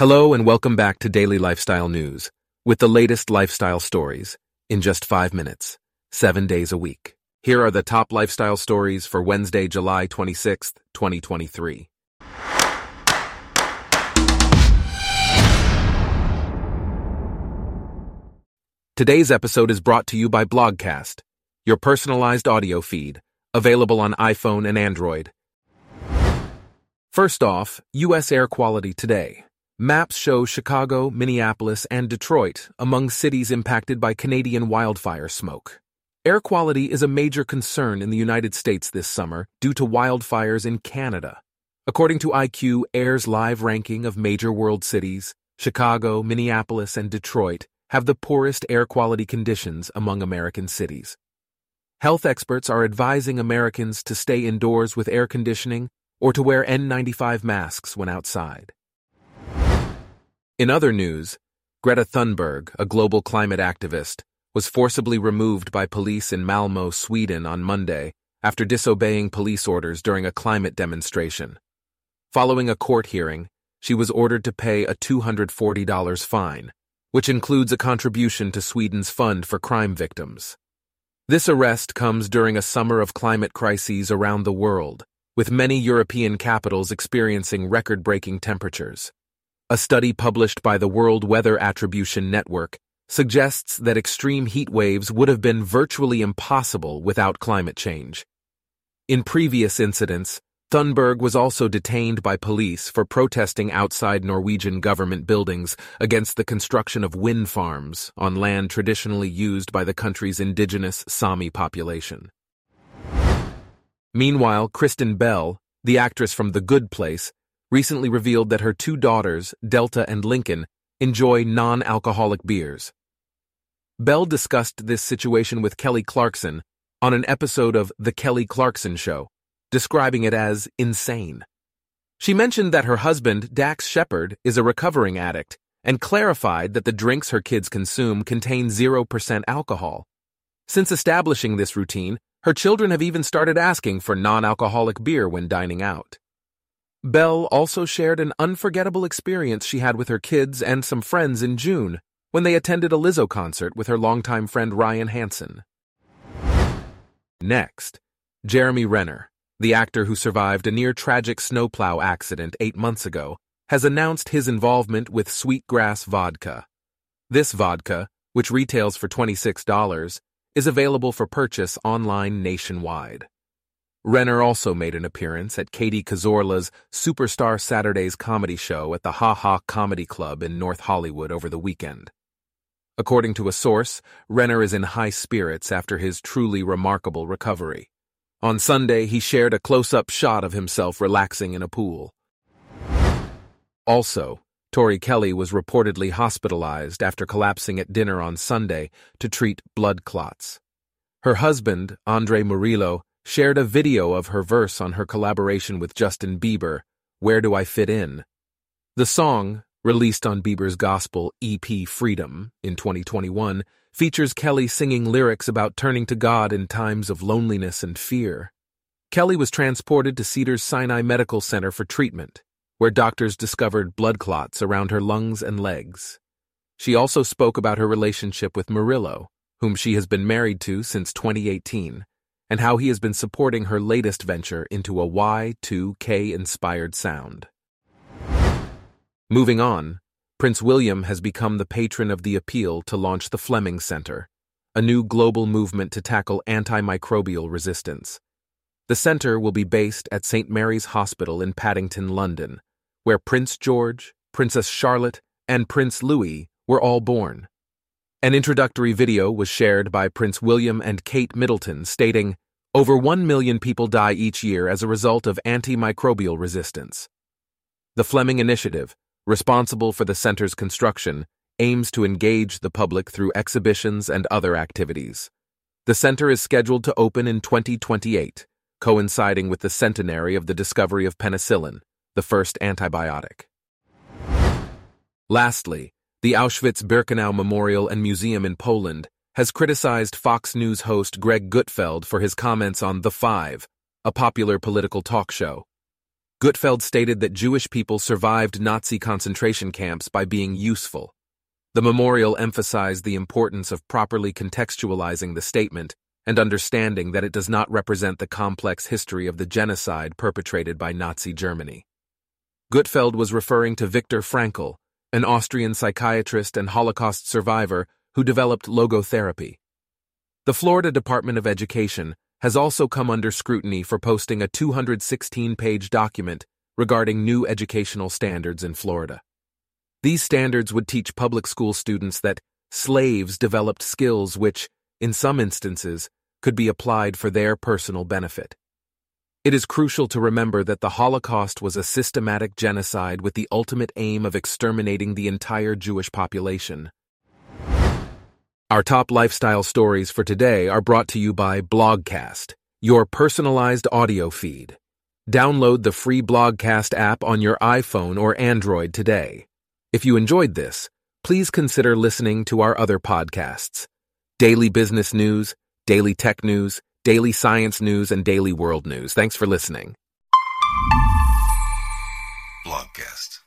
Hello and welcome back to Daily Lifestyle News with the latest lifestyle stories in just five minutes, seven days a week. Here are the top lifestyle stories for Wednesday, July 26th, 2023. Today's episode is brought to you by Blogcast, your personalized audio feed, available on iPhone and Android. First off, U.S. air quality today. Maps show Chicago, Minneapolis, and Detroit among cities impacted by Canadian wildfire smoke. Air quality is a major concern in the United States this summer due to wildfires in Canada. According to IQ Air's live ranking of major world cities, Chicago, Minneapolis, and Detroit have the poorest air quality conditions among American cities. Health experts are advising Americans to stay indoors with air conditioning or to wear N95 masks when outside. In other news, Greta Thunberg, a global climate activist, was forcibly removed by police in Malmo, Sweden on Monday after disobeying police orders during a climate demonstration. Following a court hearing, she was ordered to pay a $240 fine, which includes a contribution to Sweden's Fund for Crime Victims. This arrest comes during a summer of climate crises around the world, with many European capitals experiencing record breaking temperatures. A study published by the World Weather Attribution Network suggests that extreme heat waves would have been virtually impossible without climate change. In previous incidents, Thunberg was also detained by police for protesting outside Norwegian government buildings against the construction of wind farms on land traditionally used by the country's indigenous Sami population. Meanwhile, Kristen Bell, the actress from The Good Place, recently revealed that her two daughters, Delta and Lincoln, enjoy non alcoholic beers. Bell discussed this situation with Kelly Clarkson on an episode of The Kelly Clarkson Show describing it as insane. She mentioned that her husband, Dax Shepard, is a recovering addict and clarified that the drinks her kids consume contain 0% alcohol. Since establishing this routine, her children have even started asking for non alcoholic beer when dining out. Bell also shared an unforgettable experience she had with her kids and some friends in June when they attended a Lizzo concert with her longtime friend Ryan Hansen. Next, Jeremy Renner, the actor who survived a near tragic snowplow accident eight months ago, has announced his involvement with Sweetgrass Vodka. This vodka, which retails for $26, is available for purchase online nationwide. Renner also made an appearance at Katie Cazorla's Superstar Saturdays comedy show at the Ha Ha Comedy Club in North Hollywood over the weekend. According to a source, Renner is in high spirits after his truly remarkable recovery. On Sunday, he shared a close-up shot of himself relaxing in a pool. Also, Tori Kelly was reportedly hospitalized after collapsing at dinner on Sunday to treat blood clots. Her husband, Andre Murillo, shared a video of her verse on her collaboration with Justin Bieber, Where Do I Fit In? The song, released on Bieber's gospel EP Freedom in 2021, features Kelly singing lyrics about turning to God in times of loneliness and fear. Kelly was transported to Cedars Sinai Medical Center for treatment, where doctors discovered blood clots around her lungs and legs. She also spoke about her relationship with Murillo, whom she has been married to since 2018, and how he has been supporting her latest venture into a Y2K inspired sound. Moving on, Prince William has become the patron of the appeal to launch the Fleming Center, a new global movement to tackle antimicrobial resistance. The center will be based at St. Mary's Hospital in Paddington, London, where Prince George, Princess Charlotte, and Prince Louis were all born. An introductory video was shared by Prince William and Kate Middleton stating, Over 1 million people die each year as a result of antimicrobial resistance. The Fleming Initiative, responsible for the center's construction, aims to engage the public through exhibitions and other activities. The center is scheduled to open in 2028, coinciding with the centenary of the discovery of penicillin, the first antibiotic. Lastly, the Auschwitz-Birkenau Memorial and Museum in Poland has criticized Fox News host Greg Gutfeld for his comments on The Five, a popular political talk show. Gutfeld stated that Jewish people survived Nazi concentration camps by being useful. The memorial emphasized the importance of properly contextualizing the statement and understanding that it does not represent the complex history of the genocide perpetrated by Nazi Germany. Gutfeld was referring to Viktor Frankl, an Austrian psychiatrist and Holocaust survivor who developed logotherapy. The Florida Department of Education has also come under scrutiny for posting a 216-page document regarding new educational standards in Florida. These standards would teach public school students that slaves developed skills which, in some instances, could be applied for their personal benefit. It is crucial to remember that the Holocaust was a systematic genocide with the ultimate aim of exterminating the entire Jewish population. Our top lifestyle stories for today are brought to you by Blogcast, your personalized audio feed. Download the free Blogcast app on your iPhone or Android today. If you enjoyed this, please consider listening to our other podcasts Daily Business News, Daily Tech News, daily science news, and daily world news. Thanks for listening. Blogcast.